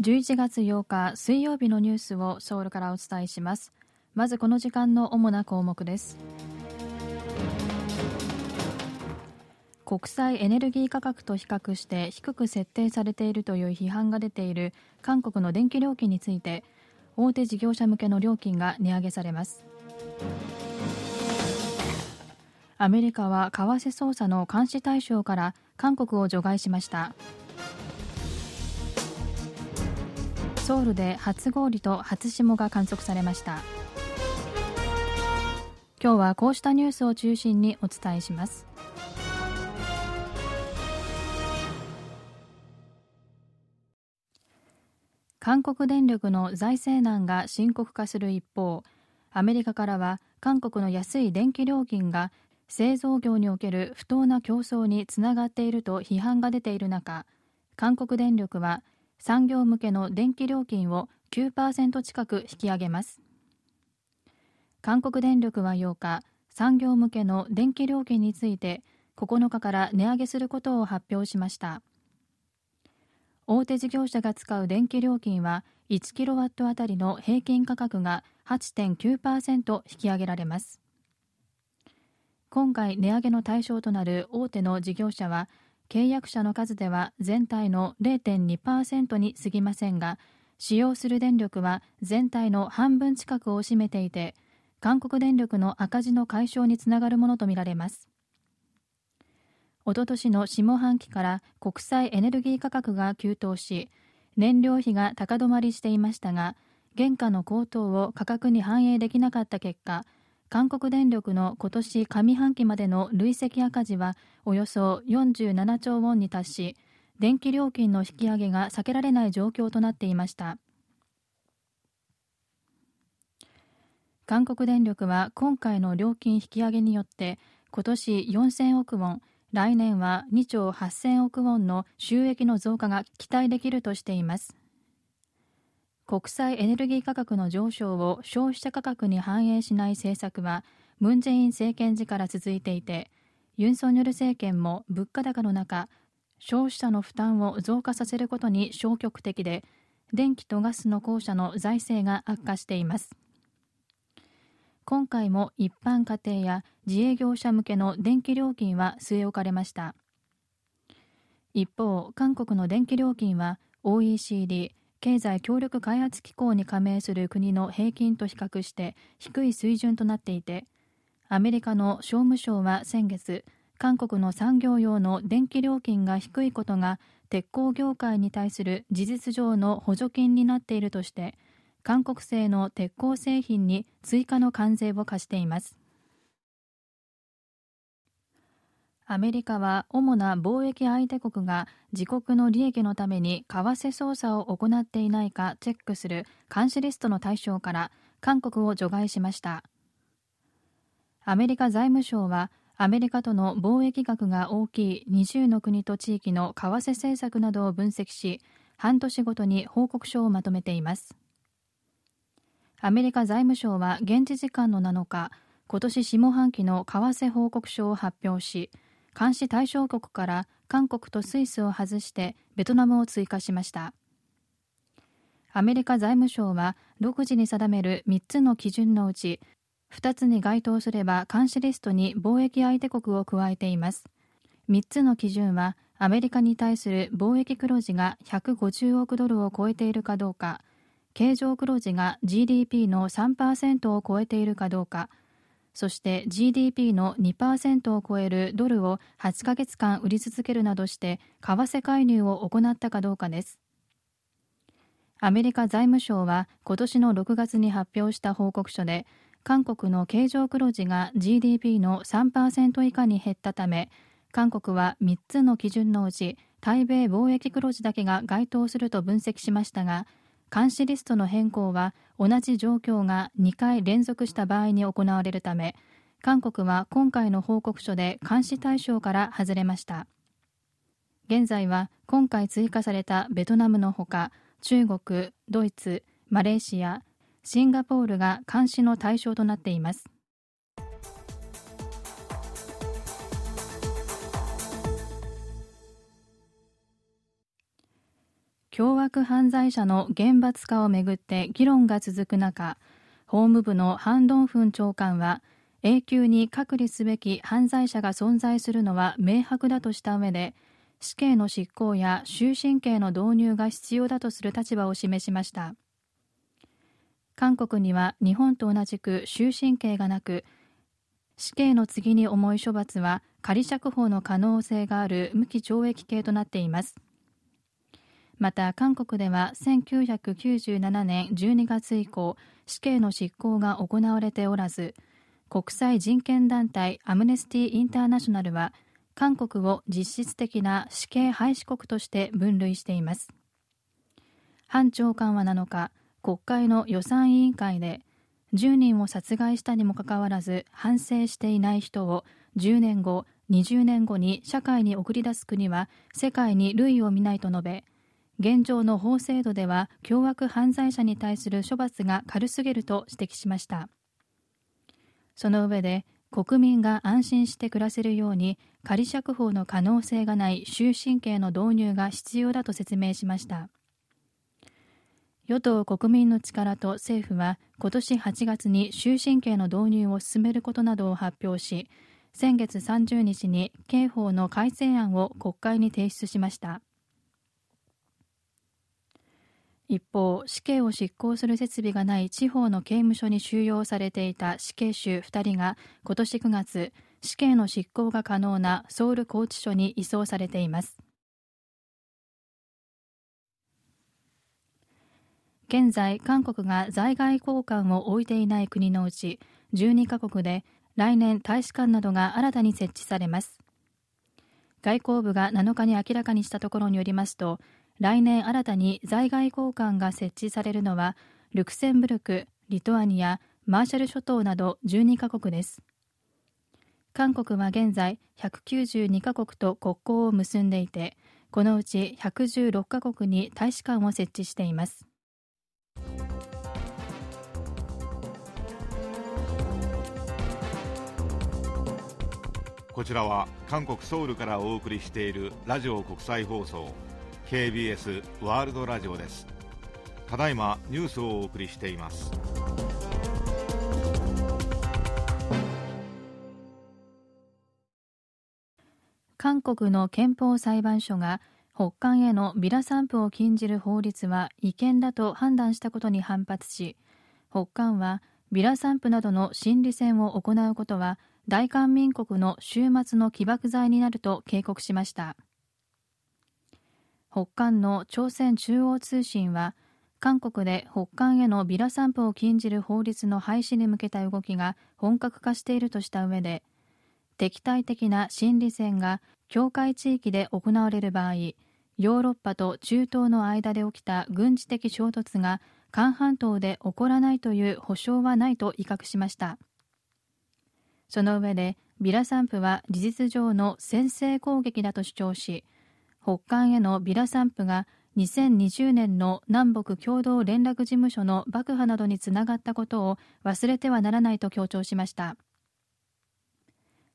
11月8日水曜日のニュースをソウルからお伝えします。まずこの時間の主な項目です。国際エネルギー価格と比較して低く設定されているという批判が出ている韓国の電気料金について大手事業者向けの料金が値上げされます。アメリカは為替操作の監視対象から韓国を除外しました。ソウルで初氷と初霜が観測されました。今日はこうしたニュースを中心にお伝えします。韓国電力の財政難が深刻化する一方アメリカからは韓国の安い電気料金が製造業における不当な競争につながっていると批判が出ている中韓国電力は産業向けの電気料金を9%近く引き上げます。韓国電力は8日産業向けの電気料金について9日から値上げすることを発表しました。大手事業者が使う電気料金は1キロワットあたりの平均価格が8.9%引き上げられます。今回値上げの対象となる大手の事業者は契約者の数では全体の0.2%に過ぎませんが使用する電力は全体の半分近くを占めていて韓国電力の赤字の解消につながるものとみられます。おととしの下半期から国際エネルギー価格が急騰し燃料費が高止まりしていましたが原価の高騰を価格に反映できなかった結果韓国電力の今年上半期までの累積赤字はおよそ47兆ウォンに達し電気料金の引き上げが避けられない状況となっていました。韓国電力は今回の料金引き上げによって今年4000億ウォン来年は2兆8000億ウォンの収益の増加が期待できるとしています。国際エネルギー価格の上昇を消費者価格に反映しない政策はムン・ジェイン政権時から続いていてユン・ソンニョル政権も物価高の中消費者の負担を増加させることに消極的で電気とガスの公社の財政が悪化しています。今回も一般家庭や自営業者向けの電気料金は据え置かれました。一方韓国の電気料金は OECD 経済協力開発機構に加盟する国の平均と比較して低い水準となっていてアメリカの商務省は先月韓国の産業用の電気料金が低いことが鉄鋼業界に対する事実上の補助金になっているとして韓国製の鉄鋼製品に追加の関税を課しています。アメリカは主な貿易相手国が自国の利益のために為替操作を行っていないかチェックする監視リストの対象から韓国を除外しました。アメリカ財務省はアメリカとの貿易額が大きい20の国と地域の為替政策などを分析し半年ごとに報告書をまとめています。アメリカ財務省は現地時間の7日今年下半期の為替報告書を発表し監視対象国から韓国とスイスを外してベトナムを追加しました。アメリカ財務省は独自に定める3つの基準のうち2つに該当すれば監視リストに貿易相手国を加えています。3つの基準はアメリカに対する貿易黒字が150億ドルを超えているかどうか経常黒字が GDP の3%を超えているかどうかそして GDP の2%を超えるドルを8ヶ月間売り続けるなどして為替介入を行ったかどうかです。アメリカ財務省は今年の6月に発表した報告書で韓国の経常黒字が GDP の3%以下に減ったため韓国は3つの基準のうち対米貿易黒字だけが該当すると分析しましたが監視リストの変更は同じ状況が2回連続した場合に行われるため韓国は今回の報告書で監視対象から外れました。現在は今回追加されたベトナムのほか中国、ドイツ、マレーシア、シンガポールが監視の対象となっています。凶悪犯罪者の厳罰化をめぐって議論が続く中法務部のハン・ドンフン長官は永久に隔離すべき犯罪者が存在するのは明白だとした上で死刑の執行や終身刑の導入が必要だとする立場を示しました。韓国には日本と同じく終身刑がなく死刑の次に重い処罰は仮釈放の可能性がある無期懲役刑となっています。また韓国では1997年12月以降死刑の執行が行われておらず国際人権団体アムネスティ・インターナショナルは韓国を実質的な死刑廃止国として分類しています。韓長官は7日国会の予算委員会で10人を殺害したにもかかわらず反省していない人を10年後20年後に社会に送り出す国は世界に類を見ないと述べ現状の法制度では凶悪犯罪者に対する処罰が軽すぎると指摘しました。その上で国民が安心して暮らせるように仮釈放の可能性がない終身刑の導入が必要だと説明しました。与党国民の力と政府は今年8月に終身刑の導入を進めることなどを発表し先月30日に刑法の改正案を国会に提出しました。一方、死刑を執行する設備がない地方の刑務所に収容されていた死刑囚2人が今年9月、死刑の執行が可能なソウル拘置所に移送されています。現在、韓国が在外交換を置いていない国のうち12カ国で来年大使館などが新たに設置されます。外交部が7日に明らかにしたところによりますと来年新たに在外交換が設置されるのはルクセンブルク、リトアニア、マーシャル諸島など12カ国です。韓国は現在192カ国と国交を結んでいてこのうち116カ国に大使館を設置しています。こちらは韓国ソウルからお送りしているラジオ国際放送。KBS ワールドラジオです。ただいまニュースをお送りしています。韓国の憲法裁判所が北韓へのビラ散布を禁じる法律は違憲だと判断したことに反発し北韓はビラ散布などの心理戦を行うことは大韓民国の終末の起爆剤になると警告しました。北韓の朝鮮中央通信は韓国で北韓へのビラ散布を禁じる法律の廃止に向けた動きが本格化しているとした上で敵対的な心理戦が境界地域で行われる場合ヨーロッパと中東の間で起きた軍事的衝突が韓半島で起こらないという保証はないと威嚇しました。その上でビラ散布は事実上の先制攻撃だと主張し北韓へのビラ散布が2020年の南北共同連絡事務所の爆破などにつながったことを忘れてはならないと強調しました。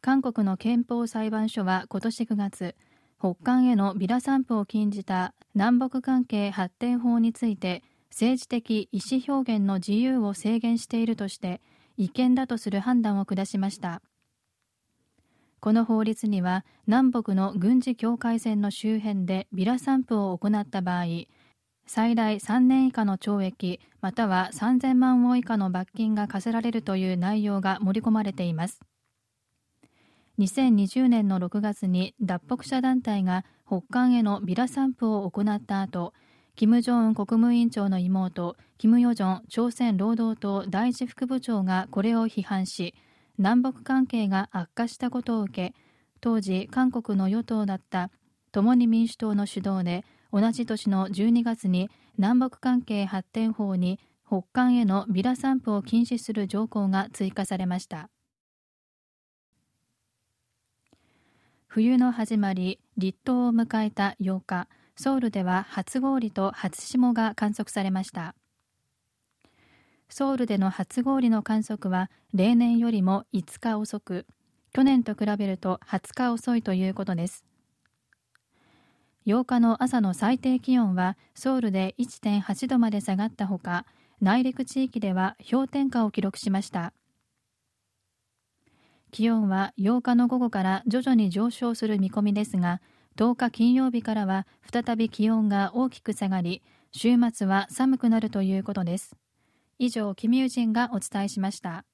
韓国の憲法裁判所は今年9月北韓へのビラ散布を禁じた南北関係発展法について政治的意思表現の自由を制限しているとして違憲だとする判断を下しました。この法律には南北の軍事境界線の周辺でビラ散布を行った場合最大3年以下の懲役または3000万ウォン以下の罰金が課せられるという内容が盛り込まれています。2020年の6月に脱北者団体が北韓へのビラ散布を行った後金正恩国務委員長の妹金与正朝鮮労働党第一副部長がこれを批判し南北関係が悪化したことを受け当時韓国の与党だった共に民主党の主導で同じ年の12月に南北関係発展法に北韓へのビラ散布を禁止する条項が追加されました。冬の始まり立冬を迎えた8日ソウルでは初氷と初霜が観測されました。ソウルでの初氷の観測は例年よりも5日遅く去年と比べると20日遅いということです。8日の朝の最低気温はソウルで1.8度まで下がったほか内陸地域では氷点下を記録しました。気温は8日の午後から徐々に上昇する見込みですが10日金曜日からは再び気温が大きく下がり週末は寒くなるということです。以上キミュージンがお伝えしました。